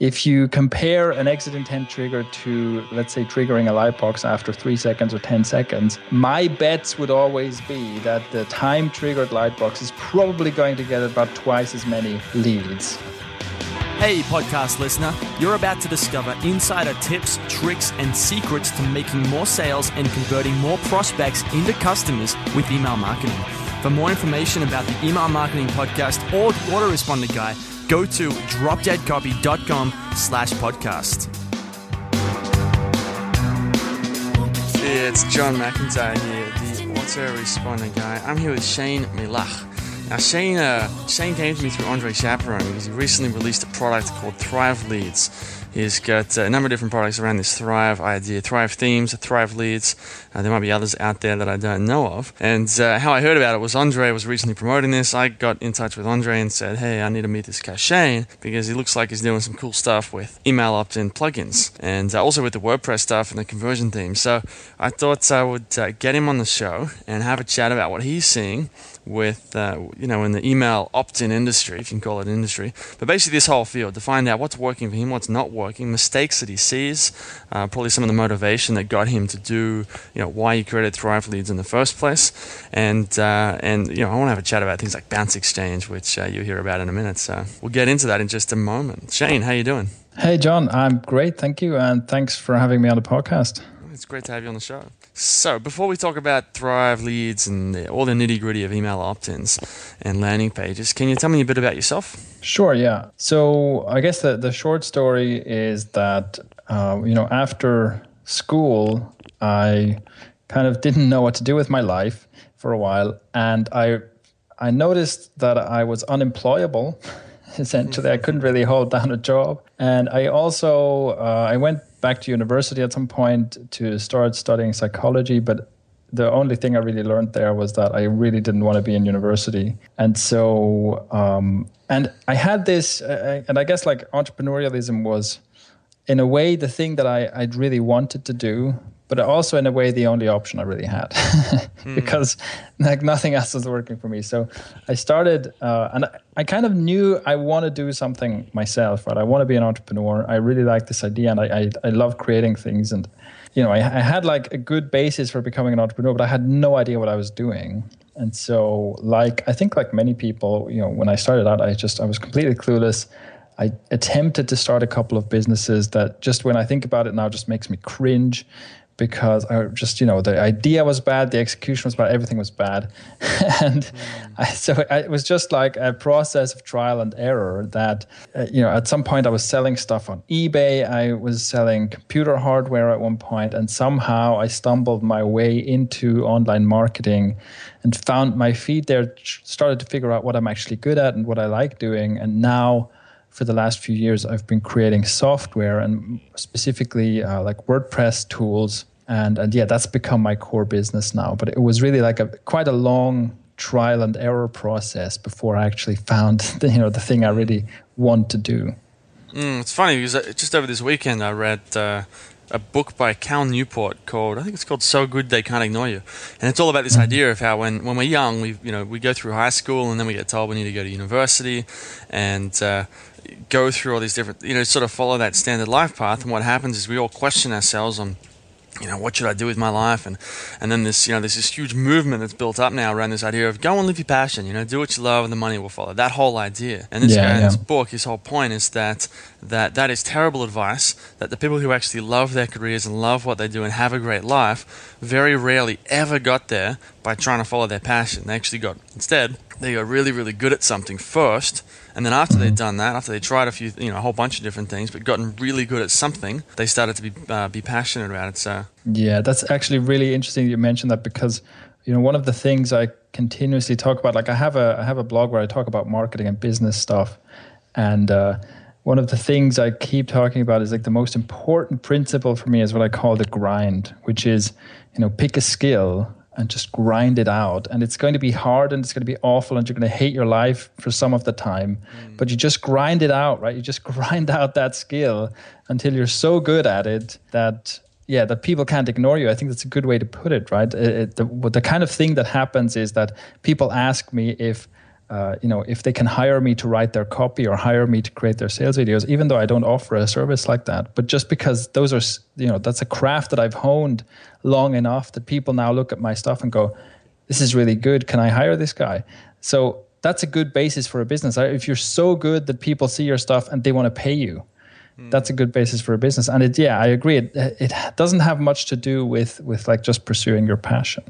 If you compare an exit intent trigger to, let's say, triggering a lightbox after three seconds or 10 seconds, my bets would always be that the time triggered lightbox is probably going to get about twice as many leads. Hey, podcast listener, you're about to discover insider tips, tricks, and secrets to making more sales and converting more prospects into customers with email marketing. For more information about the Email Marketing Podcast or the Autoresponder Guy, go to dropdeadcopy.com slash podcast. It's John McIntyre here, the Autoresponder Guy. I'm here with Shane Melaugh. Now, Shane, uh, Shane came to me through Andre Chaperon because he recently released a product called Thrive Leads. He's got uh, a number of different products around this Thrive idea, Thrive themes, Thrive leads. Uh, there might be others out there that I don't know of. And uh, how I heard about it was Andre was recently promoting this. I got in touch with Andre and said, hey, I need to meet this guy Shane because he looks like he's doing some cool stuff with email opt-in plugins and uh, also with the WordPress stuff and the conversion theme. So I thought I would uh, get him on the show and have a chat about what he's seeing with, uh, you know, in the email opt-in industry, if you can call it industry, but basically this whole field to find out what's working for him, what's not working, mistakes that he sees, uh, probably some of the motivation that got him to do, you know, why he created Thrive Leads in the first place, and uh, and you know, I want to have a chat about things like Bounce Exchange, which uh, you'll hear about in a minute. So we'll get into that in just a moment. Shane, how are you doing? Hey, John, I'm great, thank you, and thanks for having me on the podcast. It's great to have you on the show. So, before we talk about Thrive leads and all the nitty gritty of email opt ins and landing pages, can you tell me a bit about yourself? Sure, yeah. So, I guess the, the short story is that, uh, you know, after school, I kind of didn't know what to do with my life for a while. And I, I noticed that I was unemployable. Essentially, I couldn't really hold down a job, and I also uh, I went back to university at some point to start studying psychology, but the only thing I really learned there was that I really didn't want to be in university. And so, um, and I had this, uh, and I guess like entrepreneurialism was, in a way, the thing that I, I'd really wanted to do, but also in a way the only option I really had mm. because like nothing else was working for me. So I started, uh, and I, I, kind of knew I want to do something myself. Right, I want to be an entrepreneur. I really like this idea, and I I, I love creating things. And you know, I, I had like a good basis for becoming an entrepreneur, but I had no idea what I was doing. And so, like I think, like many people, you know, when I started out, I just I was completely clueless. I attempted to start a couple of businesses that just when I think about it now just makes me cringe because I just, you know, the idea was bad, the execution was bad, everything was bad. and. I, so it was just like a process of trial and error that, uh, you know, at some point I was selling stuff on eBay, I was selling computer hardware at one point, and somehow I stumbled my way into online marketing and found my feet there, started to figure out what I'm actually good at and what I like doing. And now, for the last few years, I've been creating software and specifically uh, like WordPress tools. And, and yeah, that's become my core business now. But it was really like a quite a long trial and error process before I actually found the, you know the thing I really want to do. Mm, it's funny because uh, just over this weekend I read uh, a book by Cal Newport called I think it's called So Good They Can't Ignore You, and it's all about this mm-hmm. idea of how when, when we're young we you know we go through high school and then we get told we need to go to university, and uh, go through all these different, you know, sort of follow that standard life path. And what happens is we all question ourselves on, you know, what should I do with my life? And and then this, you know, there's this huge movement that's built up now around this idea of go and live your passion. You know, do what you love, and the money will follow. That whole idea. And this yeah, guy in this book, his whole point is that that that is terrible advice. That the people who actually love their careers and love what they do and have a great life, very rarely ever got there by trying to follow their passion. They actually got instead they got really, really good at something first and then after they'd done that, after they tried a few, you know, a whole bunch of different things, but gotten really good at something, they started to be uh, be passionate about it. So yeah, that's actually really interesting you mentioned that because you know one of the things I continuously talk about, like I have a I have a blog where I talk about marketing and business stuff, and uh, one of the things I keep talking about is like the most important principle for me is what I call the grind, which is you know pick a skill and just grind it out. And it's going to be hard and it's going to be awful and you're going to hate your life for some of the time. Mm. But you just grind it out, right? You just grind out that skill until you're so good at it that yeah, that people can't ignore you. I think that's a good way to put it, right? It, it, the, the kind of thing that happens is that people ask me if uh, you know, if they can hire me to write their copy or hire me to create their sales videos, even though I don't offer a service like that, but just because those are, you know, that's a craft that I've honed long enough that people now look at my stuff and go, this is really good. Can I hire this guy? So that's a good basis for a business. If you're so good that people see your stuff and they want to pay you, mm. that's a good basis for a business. And it, yeah, I agree. It, it doesn't have much to do with with like just pursuing your passion.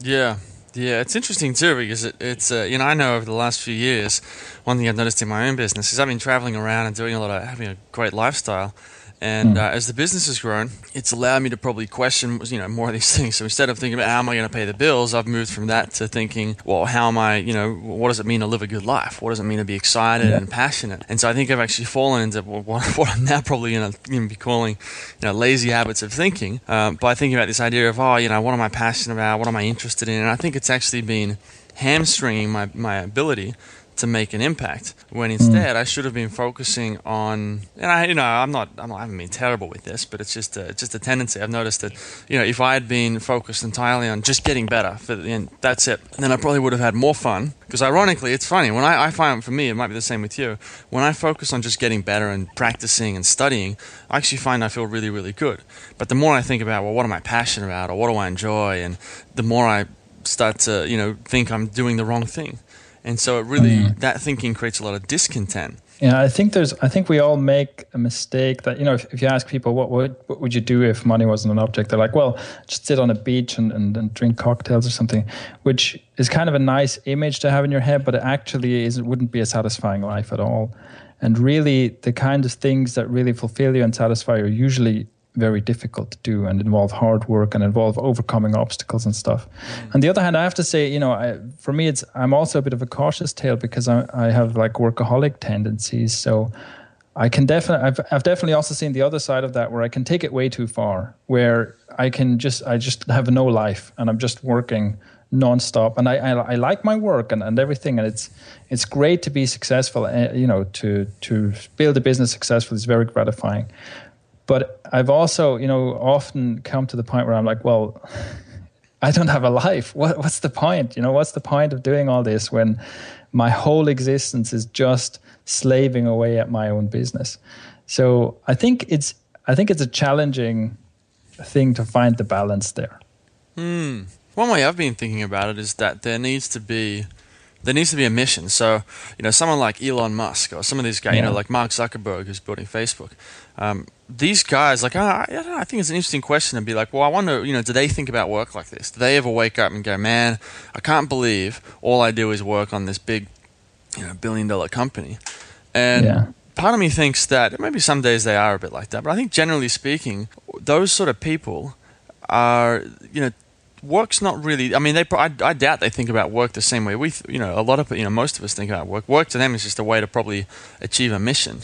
Yeah, yeah, it's interesting too because it, it's uh, you know I know over the last few years, one thing I've noticed in my own business is I've been traveling around and doing a lot of having a great lifestyle, and mm. uh, as the business has grown, it's allowed me to probably question, you know, more of these things. So instead of thinking about how am I going to pay the bills, I've moved from that to thinking, well, how am I, you know, what does it mean to live a good life? What does it mean to be excited yeah. and passionate? And so I think I've actually fallen into what, what I'm now probably going to be calling, you know, lazy habits of thinking um, by thinking about this idea of, oh, you know, what am I passionate about? What am I interested in? And I think it's actually been hamstringing my, my ability to make an impact. When instead. I should have been focusing on. And I, you know, I'm not, I'm I haven't been terrible with this, but it's just, a, it's just a tendency. I've noticed that, you know, if I had been focused entirely on just getting better, for the end, that's it. Then I probably would have had more fun. Because ironically, it's funny when I, I find for me, it might be the same with you. When I focus on just getting better and practicing and studying, I actually find I feel really, really good. But the more I think about, well, what am I passionate about, or what do I enjoy, and the more I start to, you know, think I'm doing the wrong thing. And so it really mm. that thinking creates a lot of discontent. Yeah, I think there's. I think we all make a mistake that you know. If, if you ask people what would what would you do if money wasn't an object, they're like, well, just sit on a beach and, and, and drink cocktails or something, which is kind of a nice image to have in your head, but it actually is. It wouldn't be a satisfying life at all. And really, the kind of things that really fulfill you and satisfy you are usually very difficult to do and involve hard work and involve overcoming obstacles and stuff. On the other hand, I have to say, you know, I, for me, it's I'm also a bit of a cautious tale because I, I have like workaholic tendencies. So I can definitely, I've, I've definitely also seen the other side of that where I can take it way too far, where I can just, I just have no life and I'm just working nonstop. And I, I, I like my work and, and everything. And it's, it's great to be successful, uh, you know, to, to build a business successful is very gratifying. But I've also, you know, often come to the point where I'm like, well, I don't have a life. What, what's the point? You know, what's the point of doing all this when my whole existence is just slaving away at my own business? So I think it's I think it's a challenging thing to find the balance there. Hmm. One way I've been thinking about it is that there needs to be there needs to be a mission. So, you know, someone like Elon Musk or some of these guys, yeah. you know, like Mark Zuckerberg who's building Facebook. Um, these guys, like, I, I, think it's an interesting question to be like, well, I wonder, you know, do they think about work like this? Do they ever wake up and go, man, I can't believe all I do is work on this big, you know, billion dollar company? And yeah. part of me thinks that maybe some days they are a bit like that, but I think generally speaking, those sort of people are, you know, work's not really. I mean, they. I, I, doubt they think about work the same way we. You know, a lot of you know most of us think about work. Work to them is just a way to probably achieve a mission,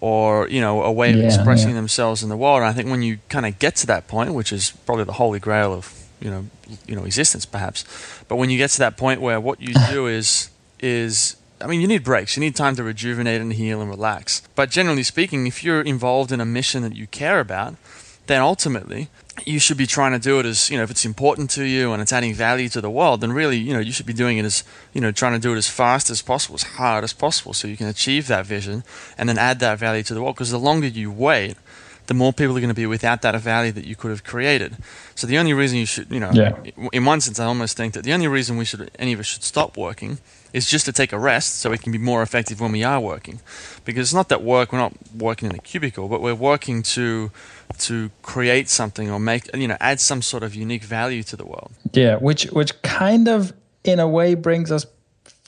or you know, a way of yeah, expressing yeah. themselves in the world. And I think when you kind of get to that point, which is probably the holy grail of you know, you know, existence perhaps, but when you get to that point where what you do is is I mean, you need breaks. You need time to rejuvenate and heal and relax. But generally speaking, if you're involved in a mission that you care about, then ultimately you should be trying to do it as you know if it's important to you and it's adding value to the world then really you know you should be doing it as you know trying to do it as fast as possible as hard as possible so you can achieve that vision and then add that value to the world. Because the longer you wait the more people are going to be without that value that you could have created so the only reason you should you know yeah. in one sense i almost think that the only reason we should any of us should stop working is just to take a rest so we can be more effective when we are working because it's not that work we're not working in a cubicle but we're working to to create something or make you know add some sort of unique value to the world yeah which which kind of in a way brings us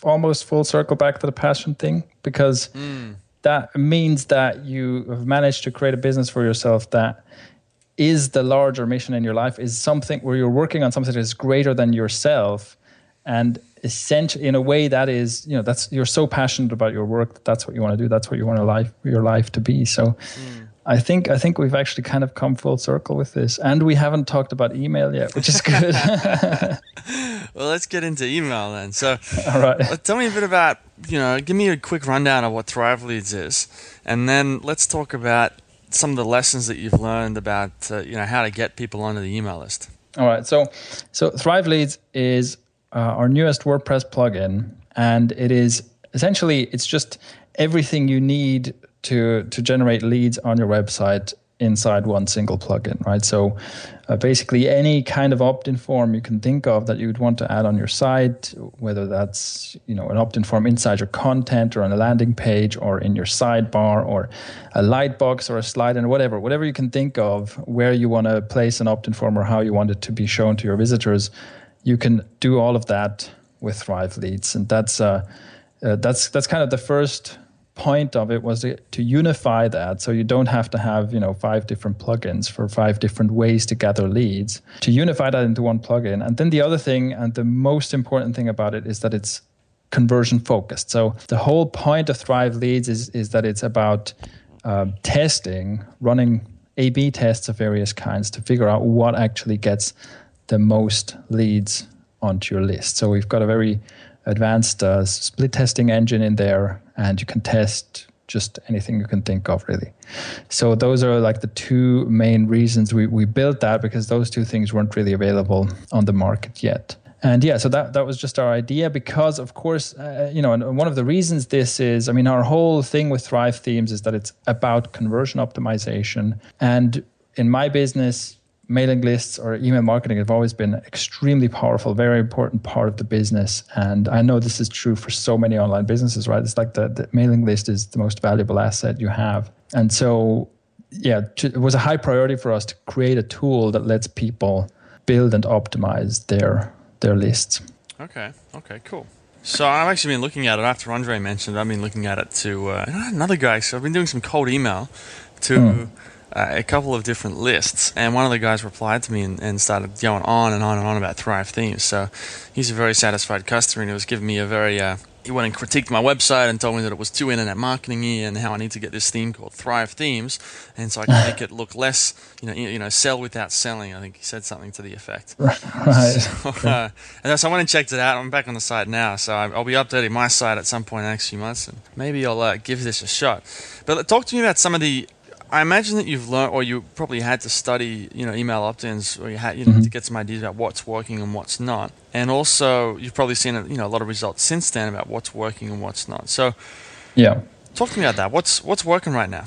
almost full circle back to the passion thing because mm. That means that you have managed to create a business for yourself that is the larger mission in your life is something where you're working on something that is greater than yourself and essentially in a way that is you know that's you're so passionate about your work that that's what you want to do that's what you want your life your life to be so mm. I think I think we've actually kind of come full circle with this, and we haven't talked about email yet, which is good. well, let's get into email then. So, all right, uh, tell me a bit about you know, give me a quick rundown of what Thrive Leads is, and then let's talk about some of the lessons that you've learned about uh, you know how to get people onto the email list. All right, so so Thrive Leads is uh, our newest WordPress plugin, and it is essentially it's just everything you need to to generate leads on your website inside one single plugin, right? So uh, basically, any kind of opt-in form you can think of that you would want to add on your site, whether that's you know an opt-in form inside your content or on a landing page or in your sidebar or a lightbox or a slide and whatever, whatever you can think of where you want to place an opt-in form or how you want it to be shown to your visitors, you can do all of that with Thrive Leads, and that's uh, uh that's that's kind of the first point of it was to unify that so you don't have to have you know five different plugins for five different ways to gather leads. To unify that into one plugin. And then the other thing and the most important thing about it is that it's conversion focused. So the whole point of thrive leads is is that it's about uh, testing running a b tests of various kinds to figure out what actually gets the most leads onto your list. So we've got a very advanced uh, split testing engine in there, and you can test just anything you can think of, really. So those are like the two main reasons we, we built that because those two things weren't really available on the market yet. And yeah, so that that was just our idea because, of course, uh, you know, and one of the reasons this is, I mean, our whole thing with Thrive Themes is that it's about conversion optimization. And in my business, mailing lists or email marketing have always been extremely powerful, very important part of the business. And I know this is true for so many online businesses, right? It's like the, the mailing list is the most valuable asset you have. And so, yeah, it was a high priority for us to create a tool that lets people build and optimize their their lists. Okay. Okay. Cool. So I've actually been looking at it after Andre mentioned. I've been looking at it to uh, another guy. So I've been doing some cold email to. Mm uh, a couple of different lists, and one of the guys replied to me and, and, started going on and on and on about Thrive themes. So he's a very satisfied customer, and he was giving me a very uh, he went and critiqued my website and told me that it was too internet marketing and how I need to get this theme called Thrive Themes, and so I can make it look less, you know, you know, sell without selling. I think he said something to the effect. Right. So, uh, and so I went and checked it out. I'm back on the site now, so I'll be updating my site at some point in the next few months, and maybe I'll uh, give this a shot. But talk to me about some of the I imagine that you've learned, or you probably had to study, you know, email opt-ins, or you had, you know, mm-hmm. to get some ideas about what's working and what's not. And also, you've probably seen, you know, a lot of results since then about what's working and what's not. So, yeah, talk to me about that. What's what's working right now?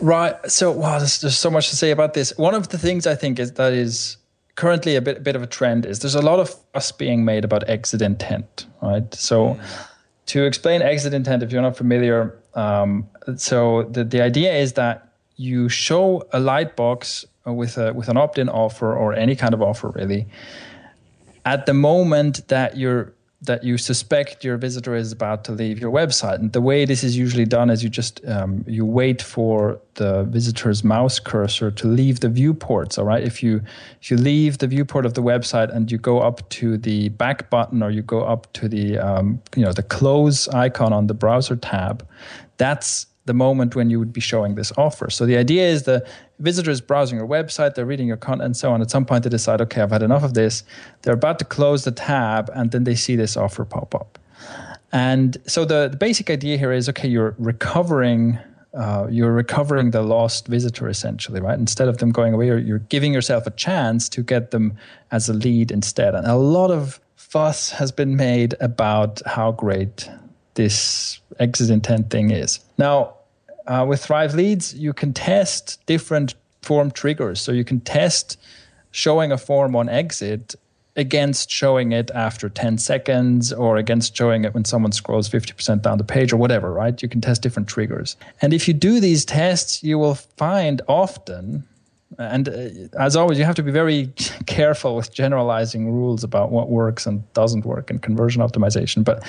Right. So, wow, there's, there's so much to say about this. One of the things I think is that is currently a bit bit of a trend is there's a lot of fuss being made about exit intent, right? So. Mm. To explain exit intent, if you're not familiar, um, so the, the idea is that you show a lightbox with a with an opt-in offer or any kind of offer really. At the moment that you're that you suspect your visitor is about to leave your website and the way this is usually done is you just um, you wait for the visitor's mouse cursor to leave the viewport all right? If you if you leave the viewport of the website and you go up to the back button or you go up to the um, you know the close icon on the browser tab that's the moment when you would be showing this offer. So the idea is the visitor is browsing your website, they're reading your content and so on. At some point, they decide, okay, I've had enough of this. They're about to close the tab, and then they see this offer pop up. And so the, the basic idea here is, okay, you're recovering. Uh, you're recovering the lost visitor essentially, right? Instead of them going away, you're, you're giving yourself a chance to get them as a lead instead. And a lot of fuss has been made about how great this exit intent thing is. Now, uh, with Thrive Leads, you can test different form triggers. So you can test showing a form on exit against showing it after 10 seconds or against showing it when someone scrolls 50% down the page or whatever, right? You can test different triggers. And if you do these tests, you will find often, and uh, as always, you have to be very careful with generalizing rules about what works and doesn't work in conversion optimization. But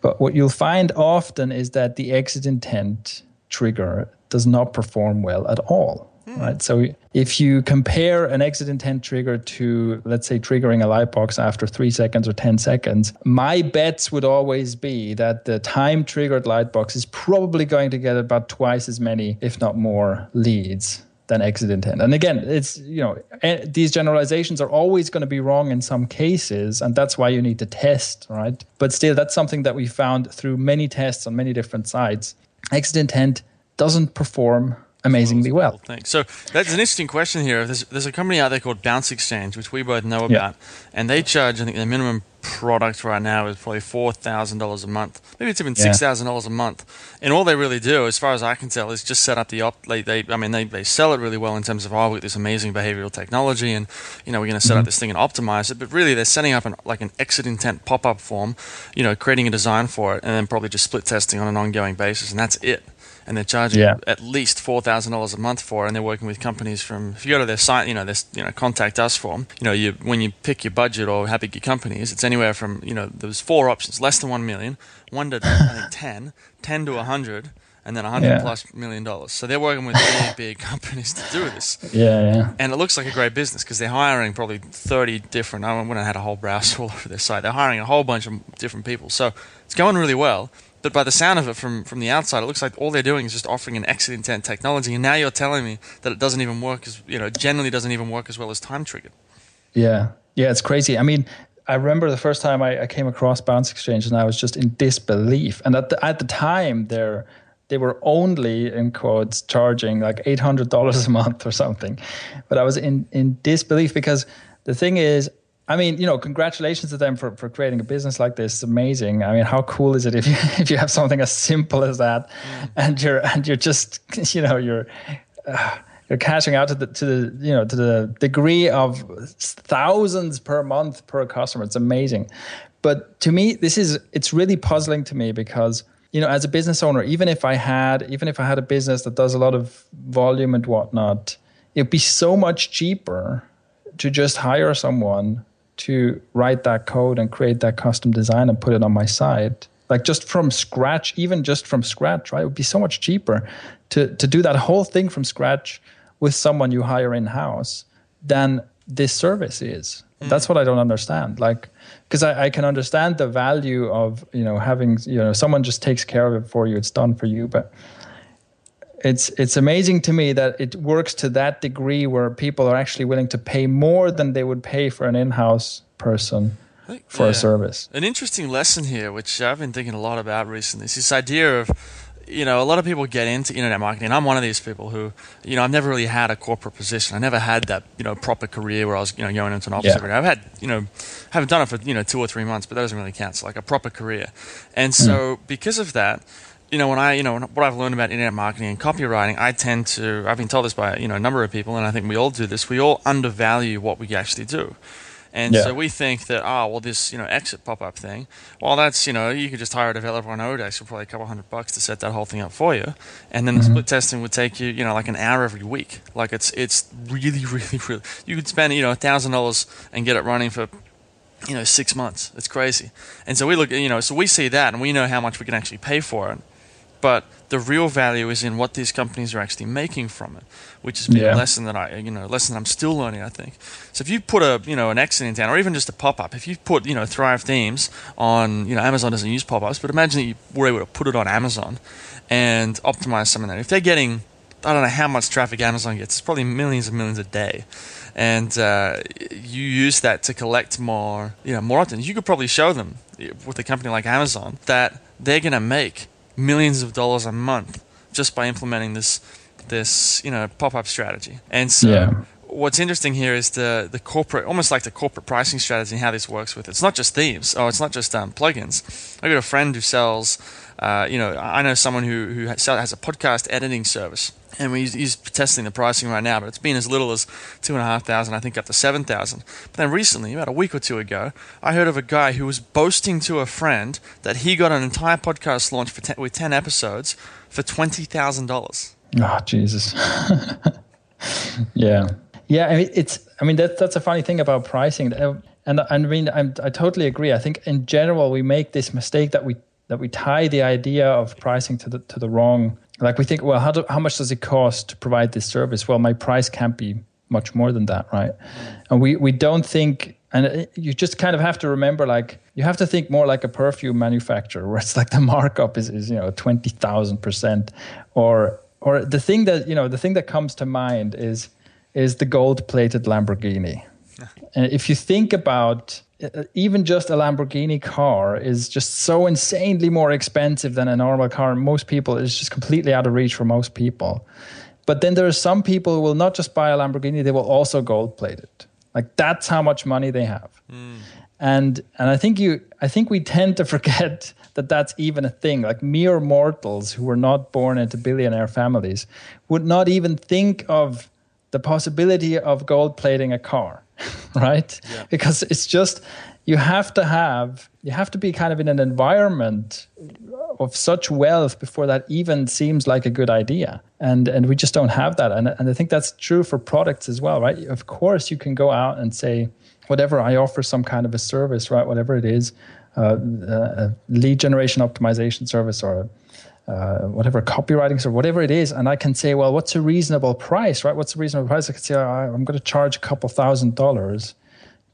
but what you'll find often is that the exit intent trigger does not perform well at all. Mm. Right. So if you compare an exit intent trigger to, let's say, triggering a lightbox after three seconds or 10 seconds, my bets would always be that the time triggered lightbox is probably going to get about twice as many, if not more, leads than exit intent. And again, it's you know eh, these generalizations are always going to be wrong in some cases, and that's why you need to test, right? But still, that's something that we found through many tests on many different sites. Exit intent doesn't perform amazingly well. Thanks. So that's an interesting question here. There's, there's a company out there called Bounce Exchange, which we both know about, and they charge I think the minimum product right now is probably four thousand dollars a month. Maybe it's even six thousand dollars a month. And all they really do, as far as I can tell, is just set up the op. They, they I mean, they, they sell it really well in terms of oh, we got this amazing behavioral technology, and you know we're going to set mm-hmm. up this thing and optimize it. But really, they're setting up an like an exit intent pop up form, you know, creating a design for it, and then probably just split testing on an ongoing basis, and that's it and they're charging yeah. at least four thousand dollars a month for, it, and they're working with companies from. If you go to their site, you know, this you know, contact us form. You know, you when you pick your budget or how big your company is, it's anywhere from you know, there's four options: less than one million, one to I think 10, 10 to a hundred, and then a hundred yeah. plus million dollars. So they're working with big, big companies to do this. Yeah, yeah. And it looks like a great business because they're hiring probably thirty different. I wouldn't have had a whole browse all over their site. They're hiring a whole bunch of different people. So it's going really well. But by the sound of it from, from the outside, it looks like all they're doing is just offering an exit intent technology. And now you're telling me that it doesn't even work as, you know, generally doesn't even work as well as time triggered. Yeah. Yeah, it's crazy. I mean, I remember the first time I, I came across Bounce Exchange and I was just in disbelief. And at the, at the time, they're, they were only, in quotes, charging like $800 a month or something. But I was in, in disbelief because the thing is, I mean, you know, congratulations to them for, for creating a business like this. It's amazing. I mean, how cool is it if you if you have something as simple as that, mm. and you're and you're just you know you're uh, you're cashing out to the to the you know to the degree of thousands per month per customer. It's amazing. But to me, this is it's really puzzling to me because you know as a business owner, even if I had even if I had a business that does a lot of volume and whatnot, it'd be so much cheaper to just hire someone to write that code and create that custom design and put it on my site like just from scratch even just from scratch right? It would be so much cheaper to to do that whole thing from scratch with someone you hire in house than this service is. Mm. that's what i don't understand. Like because I, I, can understand the value of you know having you know someone just takes care of it for you it's done for you but it's it's amazing to me that it works to that degree where people are actually willing to pay more than they would pay for an in-house person for yeah. a service. An interesting lesson here, which I've been thinking a lot about recently, is this idea of you know, a lot of people get into internet marketing. I'm one of these people who, you know, I've never really had a corporate position. I never had that, you know, proper career where I was, you know, going into an office yeah. every day. I've had, you know, haven't done it for, you know, two or three months, but that doesn't really count. So like a proper career. And so mm. because of that, you know, when I, you know, what I've learned about internet marketing and copywriting, I tend to, I've been told this by, you know, a number of people, and I think we all do this. We all undervalue what we actually do. And yeah. so we think that, oh, well, this, you know, exit pop up thing, well, that's, you know, you could just hire a developer on oDesk for probably a couple hundred bucks to set that whole thing up for you. And then mm-hmm. the split testing would take you, you know, like an hour every week. Like it's, it's really, really, really, you could spend, you know, a thousand dollars and get it running for you know, six months. It's crazy. And so we look, you know, so we see that and we know how much we can actually pay for it but the real value is in what these companies are actually making from it, which has been yeah. a lesson that I, you know, lesson I'm still learning. I think. So if you put a, you know, an exit intent, or even just a pop up, if you put, you know, Thrive Themes on, you know, Amazon doesn't use pop ups, but imagine that you were able to put it on Amazon and optimize some of that. If they're getting, I don't know how much traffic Amazon gets, it's probably millions and millions a day and uh, you use that to collect more, you know, more often. You could probably show them with a company like Amazon that they're going to make millions of dollars a month just by implementing this this you know pop-up strategy and so yeah. What's interesting here is the the corporate almost like the corporate pricing strategy and how this works with it. it's not just themes oh it's not just um, plugins i got a friend who sells uh, you know i know someone who who has a podcast editing service and he's, he's testing the pricing right now, but it's been as little as two and a half thousand, I think, up to seven thousand. But then recently, about a week or two ago, I heard of a guy who was boasting to a friend that he got an entire podcast launch ten, with ten episodes for twenty thousand dollars. Oh Jesus! yeah, yeah. I mean, it's. I mean, that's that's a funny thing about pricing, and I mean, I'm, I totally agree. I think in general we make this mistake that we that we tie the idea of pricing to the to the wrong like we think, well, how, do, how much does it cost to provide this service? Well, my price can't be much more than that, right? And we, we don't think, and you just kind of have to remember, like, you have to think more like a perfume manufacturer, where it's like the markup is, is you know, 20,000%. Or, or the thing that, you know, the thing that comes to mind is, is the gold plated Lamborghini. and if you think about uh, even just a Lamborghini car is just so insanely more expensive than a normal car. Most people, it's just completely out of reach for most people. But then there are some people who will not just buy a Lamborghini, they will also gold plate it. Like that's how much money they have. Mm. and and I think you I think we tend to forget that that's even a thing. Like mere mortals who were not born into billionaire families would not even think of the possibility of gold plating a car, right? Yeah. Because it's just you have to have you have to be kind of in an environment of such wealth before that even seems like a good idea and and we just don't have that and, and i think that's true for products as well right of course you can go out and say whatever i offer some kind of a service right whatever it is uh, a lead generation optimization service or uh, whatever copywriting or whatever it is, and I can say, well, what's a reasonable price, right? What's a reasonable price? I could say, oh, I'm going to charge a couple thousand dollars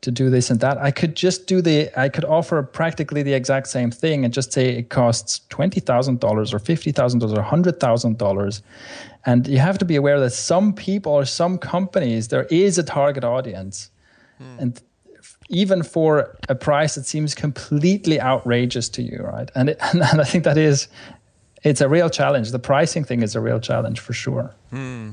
to do this and that. I could just do the, I could offer practically the exact same thing and just say it costs twenty thousand dollars or fifty thousand dollars or hundred thousand dollars, and you have to be aware that some people or some companies there is a target audience, hmm. and even for a price that seems completely outrageous to you, right? And, it, and I think that is it's a real challenge. The pricing thing is a real challenge for sure. Hmm.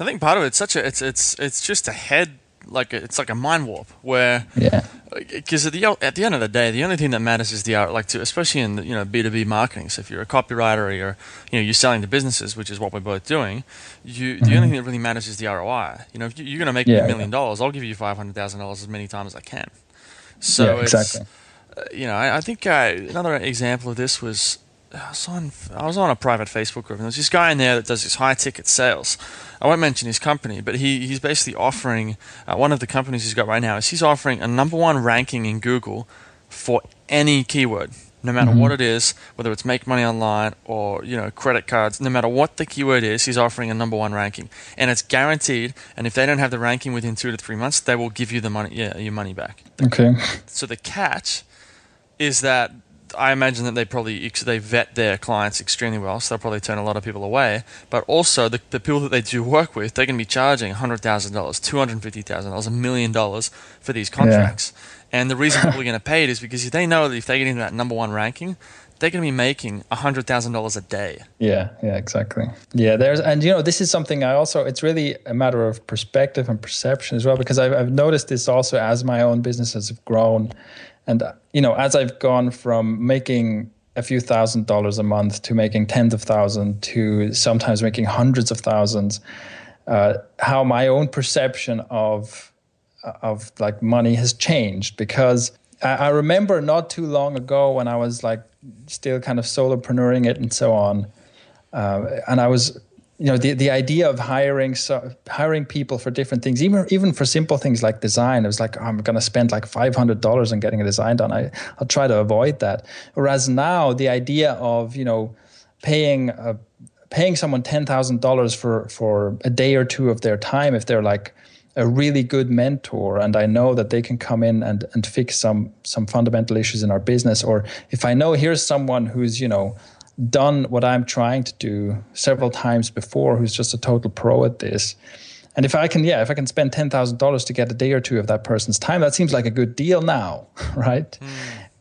I think part of it's such a it's it's it's just a head like a, it's like a mind warp where yeah because at the at the end of the day the only thing that matters is the art like to especially in the, you know B2B marketing so if you're a copywriter or you're you know you're selling to businesses which is what we're both doing you mm-hmm. the only thing that really matters is the ROI you know if you're going to make yeah, a million dollars I'll give you $500,000 as many times as I can so yeah, exactly uh, you know I, I think uh, another example of this was I was on I was on a private Facebook group and there's this guy in there that does this high ticket sales. I won't mention his company, but he, he's basically offering uh, one of the companies he's got right now is he's offering a number one ranking in Google for any keyword, no matter mm-hmm. what it is, whether it's make money online or you know credit cards, no matter what the keyword is, he's offering a number one ranking, and it's guaranteed. And if they don't have the ranking within two to three months, they will give you the money, yeah, your money back. Okay. So the catch is that I imagine that they probably they vet their clients extremely well, so they'll probably turn a lot of people away. But also, the, the people that they do work with, they're going to be charging hundred thousand dollars, two hundred fifty thousand dollars, a million dollars for these contracts. Yeah. And the reason people are going to pay it is because they know that if they get into that number one ranking, they're going to be making hundred thousand dollars a day. Yeah, yeah, exactly. Yeah, there's and you know this is something I also it's really a matter of perspective and perception as well because I've, I've noticed this also as my own business has grown and you know, as I've gone from making a few thousand dollars a month to making tens of thousands to sometimes making hundreds of thousands, uh, how my own perception of of like money has changed because I remember not too long ago when I was like still kind of solopreneuring it and so on, uh, and I was you know the, the idea of hiring so, hiring people for different things even even for simple things like design it was like oh, i'm going to spend like $500 on getting a design done. I, i'll try to avoid that. Whereas now the idea of you know paying a, paying someone $10000 for for a day or two of their time if they're like a really good mentor and I know that they can come in and, and fix some some fundamental issues in our business or if I know here's someone who's you know done what I'm trying to do several times before, who's just a total pro at this. And if I can, yeah, if I can spend ten thousand dollars to get a day or two of that person's time, that seems like a good deal now, right? Mm.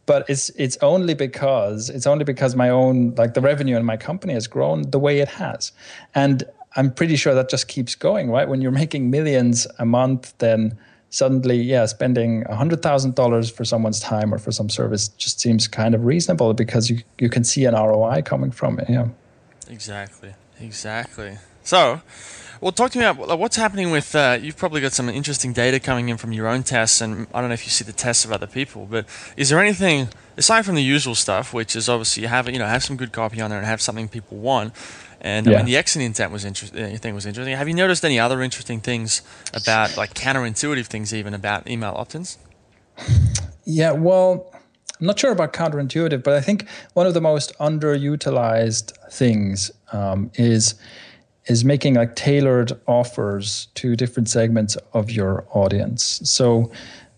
But it's it's only because it's only because my own like the revenue in my company has grown the way it has, and I'm pretty sure that just keeps going, right? When you're making millions a month, then suddenly, yeah, spending $100,000 for someone's time or for some service just seems kind of reasonable because you, you can see an ROI coming from it. Yeah. Exactly. Exactly. So, well, talk to me about what's happening with. Uh, you've probably got some interesting data coming in from your own tests, and I don't know if you see the tests of other people, but is there anything aside from the usual stuff, which is obviously you have you know have some good copy on there and have something people want? And yeah. I mean, the exit intent was interesting. Uh, thing was interesting. Have you noticed any other interesting things about like counterintuitive things, even about email opt-ins? Yeah, well, I'm not sure about counterintuitive, but I think one of the most underutilized things um, is is making like tailored offers to different segments of your audience. So.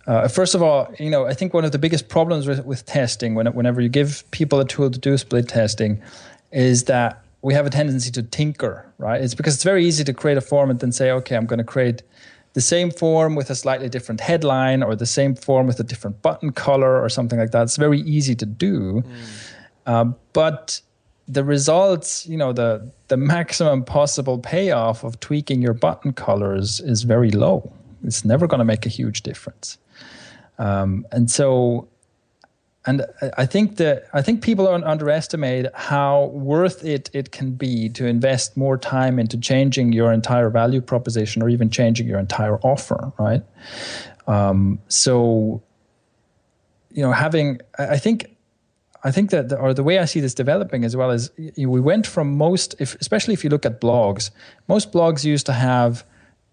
Uh, first of all, you know, I think one of the biggest problems with, with testing, when, whenever you give people a tool to do split testing, is that we have a tendency to tinker, right? It's because it's very easy to create a form and then say, okay, I'm going to create the same form with a slightly different headline or the same form with a different button color or something like that. It's very easy to do. Mm. Uh, but the results, you know, the, the maximum possible payoff of tweaking your button colors is very low. It's never going to make a huge difference. Um, and so, and I think that I think people don't underestimate how worth it it can be to invest more time into changing your entire value proposition or even changing your entire offer, right? Um, so, you know, having I think I think that, the, or the way I see this developing as well is we went from most, if, especially if you look at blogs, most blogs used to have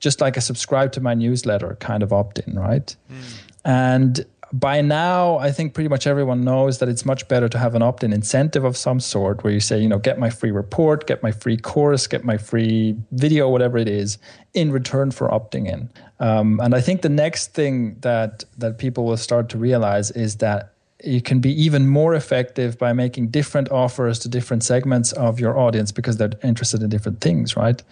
just like a subscribe to my newsletter kind of opt in, right? Mm. And by now, I think pretty much everyone knows that it's much better to have an opt in incentive of some sort where you say, you know, get my free report, get my free course, get my free video, whatever it is, in return for opting in. Um, and I think the next thing that, that people will start to realize is that you can be even more effective by making different offers to different segments of your audience because they're interested in different things right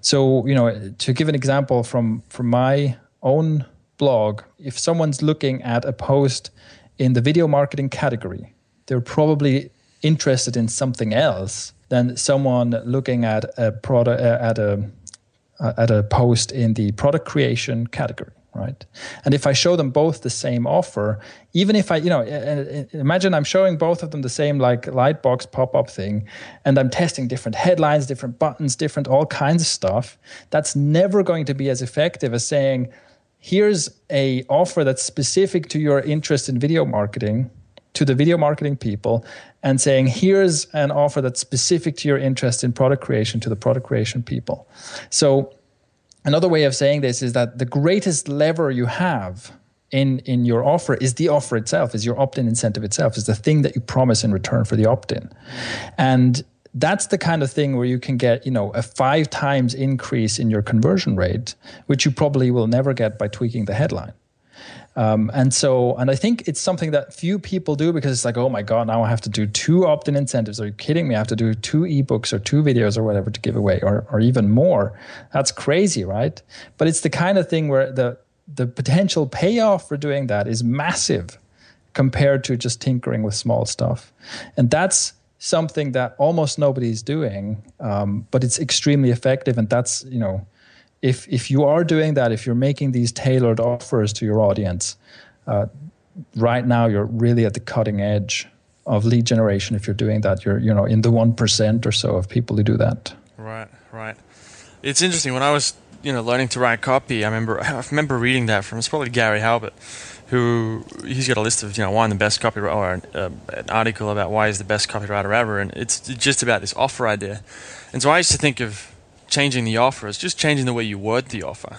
so you know to give an example from from my own blog if someone's looking at a post in the video marketing category they're probably interested in something else than someone looking at a product uh, at a uh, at a post in the product creation category right? And if I show them both the same offer, even if I, you know, imagine I'm showing both of them the same like lightbox pop up thing, and I'm testing different headlines, different buttons, different all kinds of stuff, that's never going to be as effective as saying, here's a offer that's specific to your interest in video marketing to the video marketing people and saying here's an offer that's specific to your interest in product creation to the product creation people. So another way of saying this is that the greatest lever you have in in your offer is the offer itself is your opt-in incentive itself is the thing that you promise in return for the opt-in. And that's the kind of thing where you can get you know a five times increase in your conversion rate which you probably will never get by tweaking the headline um, and so, and I think it's something that few people do because it's like, oh my God, now I have to do two opt in incentives. Are you kidding me? I have to do two ebooks or two videos or whatever to give away or, or even more. That's crazy, right? But it's the kind of thing where the, the potential payoff for doing that is massive compared to just tinkering with small stuff. And that's something that almost nobody's doing, um, but it's extremely effective. And that's, you know, if if you are doing that, if you're making these tailored offers to your audience, uh, right now you're really at the cutting edge of lead generation. If you're doing that, you're you know in the one percent or so of people who do that. Right, right. It's interesting when I was you know learning to write copy. I remember I remember reading that from it's probably Gary Halbert, who he's got a list of you know why I'm the best copywriter or an, uh, an article about why he's the best copywriter ever, and it's just about this offer idea. And so I used to think of changing the offer. It's just changing the way you word the offer.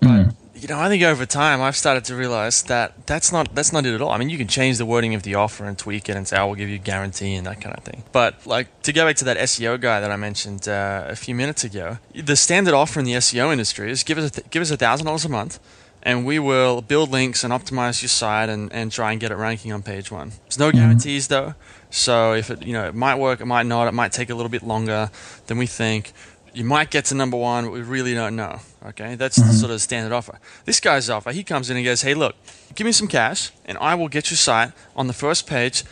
But mm. you know, I think over time I've started to realize that that's not that's not it at all. I mean, you can change the wording of the offer and tweak it and say, "I will give you a guarantee" and that kind of thing. But like to go back to that SEO guy that I mentioned uh, a few minutes ago, the standard offer in the SEO industry is give us th- give us a thousand dollars a month. And we will build links and optimize your site and, and try and get it ranking on page one. There's no mm-hmm. guarantees though. So if it you know it might work, it might not. It might take a little bit longer than we think you might get to number one, but we really don't know. Okay, that's mm-hmm. the sort of standard offer. This guy's offer, he comes in and goes, "Hey, look, give me some cash, and I will get your site on the first page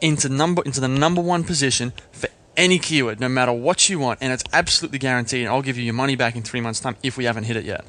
into number into the number one position for any keyword, no matter what you want, and it's absolutely guaranteed. And I'll give you your money back in three months' time if we haven't hit it yet."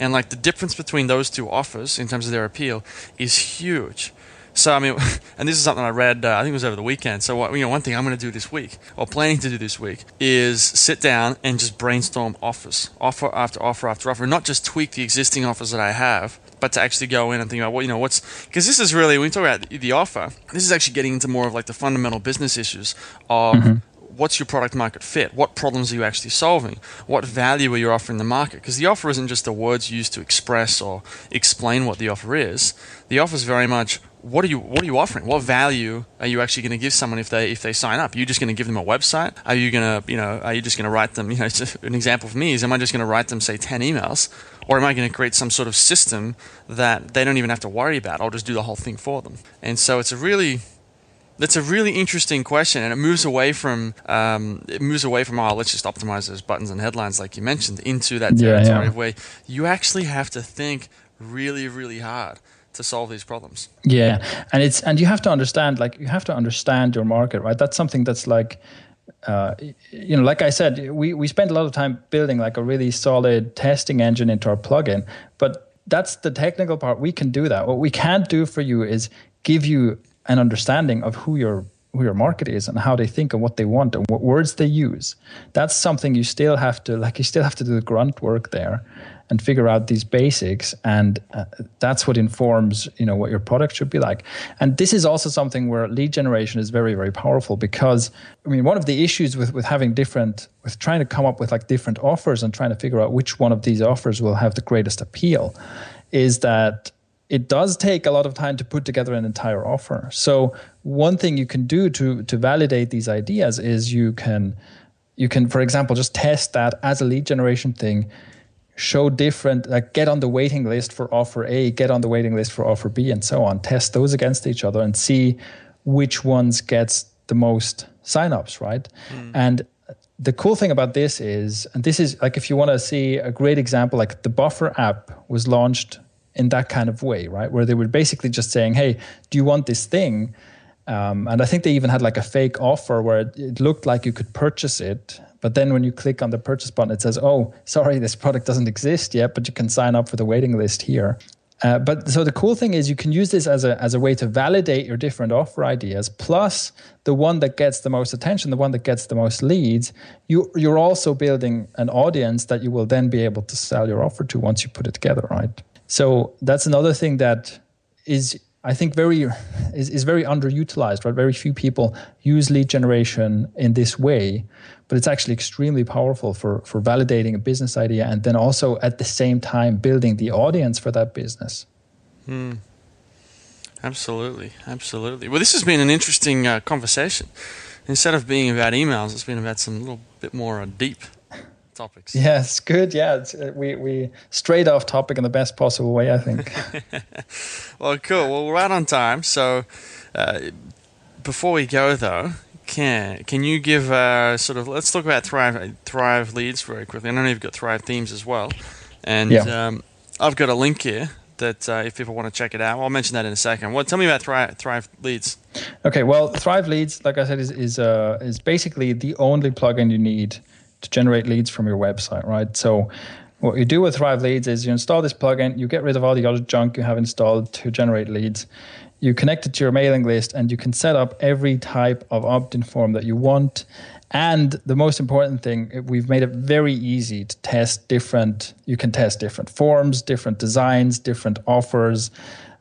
And like the difference between those two offers in terms of their appeal is huge. So I mean, and this is something I read. Uh, I think it was over the weekend. So what, you know, one thing I'm going to do this week, or planning to do this week, is sit down and just brainstorm offers, offer after offer after offer, not just tweak the existing offers that I have, but to actually go in and think about what you know what's because this is really when we talk about the offer, this is actually getting into more of like the fundamental business issues of. Mm-hmm what's your product market fit? What problems are you actually solving? What value are you offering the market? Because the offer isn't just the words used to express or explain what the offer is. The offer is very much what are you what are you offering? What value are you actually going to give someone if they if they sign up? Are you just going to give them a website? Are you going to you know are you just going to write them? You know, an example for me is am I just going to write them say ten emails, or am I going to create some sort of system that they don't even have to worry about? I'll just do the whole thing for them. And so it's a really that's a really interesting question, and it moves away from um, it moves away from oh let's just optimize those buttons and headlines like you mentioned into that territory yeah, yeah. where you actually have to think really really hard to solve these problems. Yeah, and it's and you have to understand like you have to understand your market, right? That's something that's like uh, you know, like I said, we we spend a lot of time building like a really solid testing engine into our plugin, but that's the technical part. We can do that. What we can't do for you is give you an understanding of who your who your market is and how they think and what they want and what words they use. That's something you still have to like. You still have to do the grunt work there and figure out these basics and uh, that's what informs you know what your product should be like and this is also something where lead generation is very very powerful because i mean one of the issues with with having different with trying to come up with like different offers and trying to figure out which one of these offers will have the greatest appeal is that it does take a lot of time to put together an entire offer so one thing you can do to to validate these ideas is you can you can for example just test that as a lead generation thing show different like get on the waiting list for offer A, get on the waiting list for offer B and so on. Test those against each other and see which ones gets the most signups, right? Mm. And the cool thing about this is and this is like if you want to see a great example like the buffer app was launched in that kind of way, right? Where they were basically just saying, "Hey, do you want this thing?" Um, and I think they even had like a fake offer where it, it looked like you could purchase it, but then when you click on the purchase button, it says, oh, sorry, this product doesn't exist yet, but you can sign up for the waiting list here. Uh, but so the cool thing is you can use this as a, as a way to validate your different offer ideas, plus the one that gets the most attention, the one that gets the most leads. You, you're also building an audience that you will then be able to sell your offer to once you put it together, right? So that's another thing that is I think very is, is very underutilized, right? Very few people use lead generation in this way, but it's actually extremely powerful for for validating a business idea and then also at the same time building the audience for that business. Hmm. Absolutely, absolutely. Well, this has been an interesting uh, conversation. Instead of being about emails, it's been about some little bit more uh, deep topics. Yes, good. Yeah, uh, we we straight off topic in the best possible way, I think. well, cool. Well, we're right on time. So, uh, before we go though, can can you give uh, sort of let's talk about Thrive Thrive leads very quickly. I know you've got Thrive themes as well, and yeah. um, I've got a link here that uh, if people want to check it out, I'll mention that in a second. Well, tell me about Thrive, Thrive Leads. Okay, well, Thrive Leads, like I said, is is, uh, is basically the only plugin you need to generate leads from your website, right? So what you do with Thrive Leads is you install this plugin, you get rid of all the other junk you have installed to generate leads. You connect it to your mailing list and you can set up every type of opt-in form that you want. And the most important thing, we've made it very easy to test different, you can test different forms, different designs, different offers,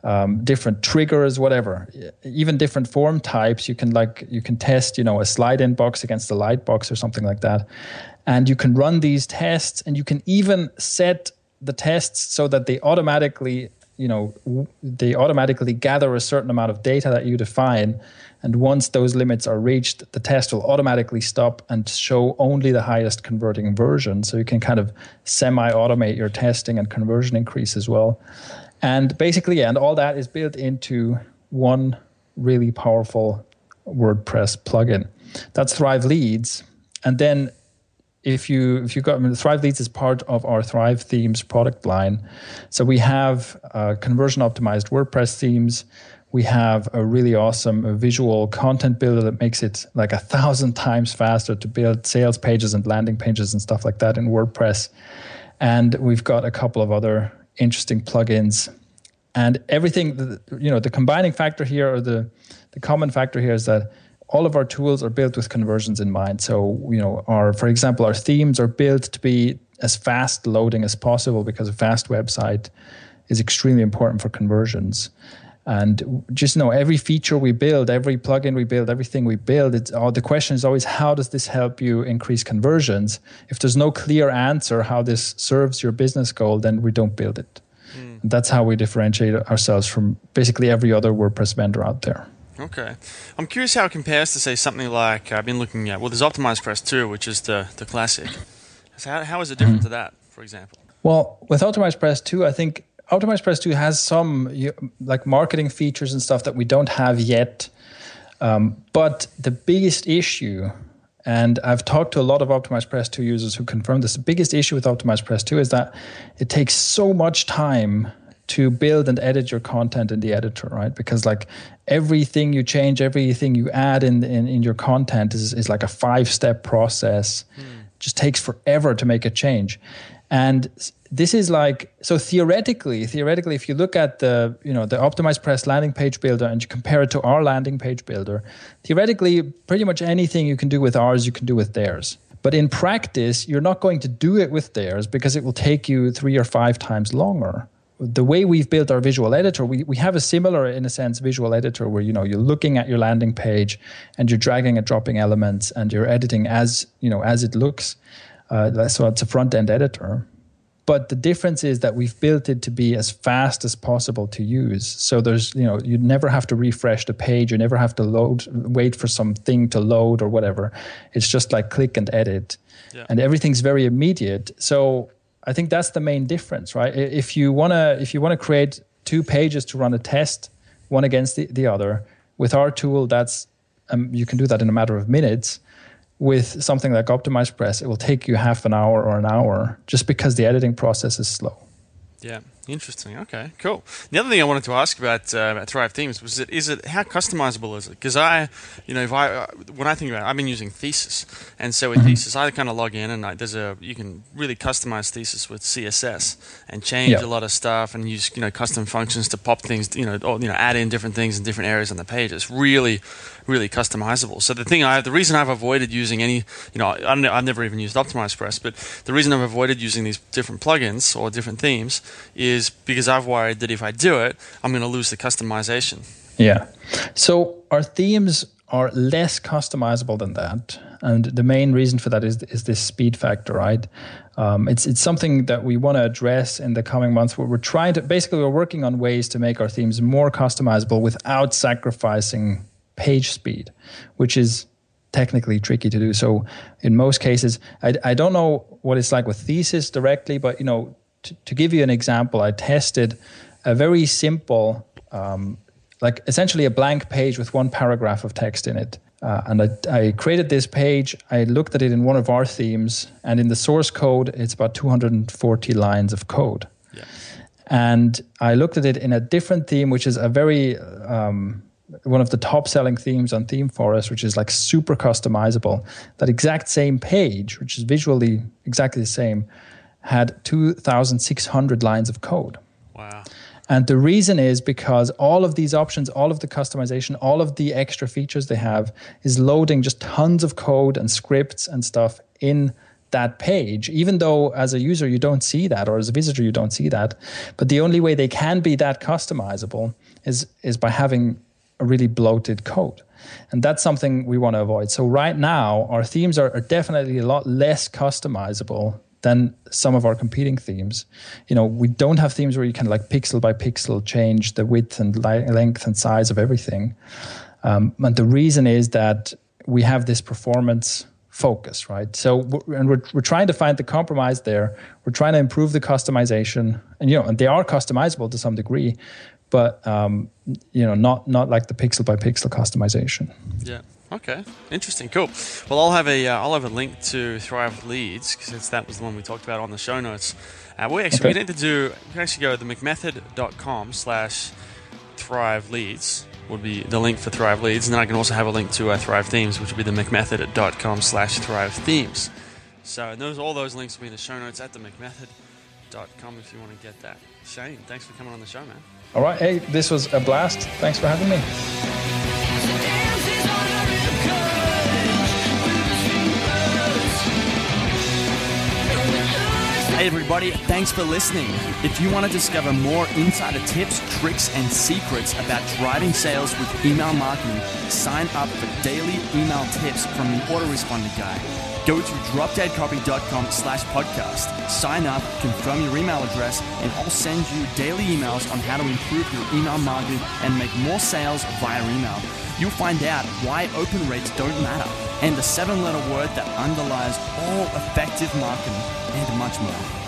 um, different triggers, whatever, even different form types. You can like you can test, you know, a slide in box against a light box or something like that, and you can run these tests, and you can even set the tests so that they automatically, you know, they automatically gather a certain amount of data that you define. And once those limits are reached, the test will automatically stop and show only the highest converting version. So you can kind of semi automate your testing and conversion increase as well. And basically, yeah, and all that is built into one really powerful WordPress plugin. That's Thrive Leads. And then if you if you got I mean, Thrive Leads is part of our Thrive Themes product line. So we have uh, conversion optimized WordPress themes. We have a really awesome visual content builder that makes it like a thousand times faster to build sales pages and landing pages and stuff like that in WordPress. And we've got a couple of other interesting plugins and everything you know the combining factor here or the the common factor here is that all of our tools are built with conversions in mind. So you know our for example our themes are built to be as fast loading as possible because a fast website is extremely important for conversions. And just know every feature we build every plugin we build everything we build it's all the question is always how does this help you increase conversions? If there's no clear answer how this serves your business goal then we don't build it. Mm. that's how we differentiate ourselves from basically every other wordpress vendor out there okay i'm curious how it compares to say something like i've been looking at well there's optimized press 2 which is the, the classic so how, how is it different mm. to that for example well with optimized press 2 i think Optimized Press 2 has some like marketing features and stuff that we don't have yet. Um, but the biggest issue, and I've talked to a lot of Optimized Press 2 users who confirm this, the biggest issue with Optimized Press 2 is that it takes so much time to build and edit your content in the editor, right? Because like everything you change, everything you add in in, in your content is, is like a five step process. Mm. Just takes forever to make a change. And this is like so theoretically, theoretically, if you look at the you know the optimized press landing page builder and you compare it to our landing page builder, theoretically, pretty much anything you can do with ours, you can do with theirs. But in practice, you're not going to do it with theirs because it will take you three or five times longer the way we've built our visual editor, we, we have a similar, in a sense, visual editor where you know you're looking at your landing page and you're dragging and dropping elements and you're editing as you know as it looks. Uh, so it's a front end editor. But the difference is that we've built it to be as fast as possible to use. So there's, you know, you never have to refresh the page. You never have to load, wait for something to load or whatever. It's just like click and edit, yeah. and everything's very immediate. So I think that's the main difference, right? If you wanna if you wanna create two pages to run a test, one against the, the other, with our tool, that's um, you can do that in a matter of minutes. With something like Optimized Press, it will take you half an hour or an hour just because the editing process is slow. Yeah. Interesting. Okay, cool. The other thing I wanted to ask about, uh, about Thrive Themes was it is it how customizable is it? Because I, you know, if I uh, when I think about it, I've been using Thesis, and so with mm-hmm. Thesis, I kind of log in and I, there's a you can really customize Thesis with CSS and change yep. a lot of stuff and use you know custom functions to pop things, you know, or, you know, add in different things in different areas on the page. It's really, really customizable. So the thing I, the reason I've avoided using any, you know, I, don't know, I've never even used Optimized Press, but the reason I've avoided using these different plugins or different themes is is because I've worried that if I do it, I'm going to lose the customization. Yeah. So our themes are less customizable than that, and the main reason for that is is this speed factor, right? Um, it's it's something that we want to address in the coming months. Where we're trying to basically we're working on ways to make our themes more customizable without sacrificing page speed, which is technically tricky to do. So in most cases, I, I don't know what it's like with thesis directly, but you know to, give you an example, I tested a very simple, um, like essentially a blank page with one paragraph of text in it. Uh, and I, I, created this page. I looked at it in one of our themes, and in the source code, it's about 240 lines of code. Yeah. And I looked at it in a different theme, which is a very um, one of the top selling themes on ThemeForest, which is like super customizable. That exact same page, which is visually exactly the same, had 2,600 lines of code. Wow. And the reason is because all of these options, all of the customization, all of the extra features they have is loading just tons of code and scripts and stuff in that page, even though as a user you don't see that or as a visitor you don't see that. But the only way they can be that customizable is, is by having a really bloated code. And that's something we want to avoid. So right now, our themes are, are definitely a lot less customizable than some of our competing themes. You know, we don't have themes where you can like pixel by pixel change the width and li- length and size of everything. Um, and the reason is that we have this performance focus, right? So, and we're, we're trying to find the compromise there. We're trying to improve the customization, and you know, and they are customizable to some degree, but um, you know, not not like the pixel by pixel customization. Yeah. Okay, interesting, cool. Well, I'll have a will uh, have a link to Thrive Leads since that was the one we talked about on the show notes. Uh, we actually okay. we need to do. We can actually go to the McMethod.com slash Thrive Leads would be the link for Thrive Leads, and then I can also have a link to uh, Thrive Themes, which would be the McMethod.com slash Thrive Themes. So those all those links will be in the show notes at the McMethod.com if you want to get that. Shane, thanks for coming on the show, man. All right, hey, this was a blast. Thanks for having me. Hey, everybody, thanks for listening. If you want to discover more insider tips, tricks, and secrets about driving sales with email marketing, sign up for daily email tips from the autoresponder guy. Go to dropdeadcopy.com slash podcast, sign up, confirm your email address, and I'll send you daily emails on how to improve your email marketing and make more sales via email. You'll find out why open rates don't matter and the seven letter word that underlies all effective marketing and much more.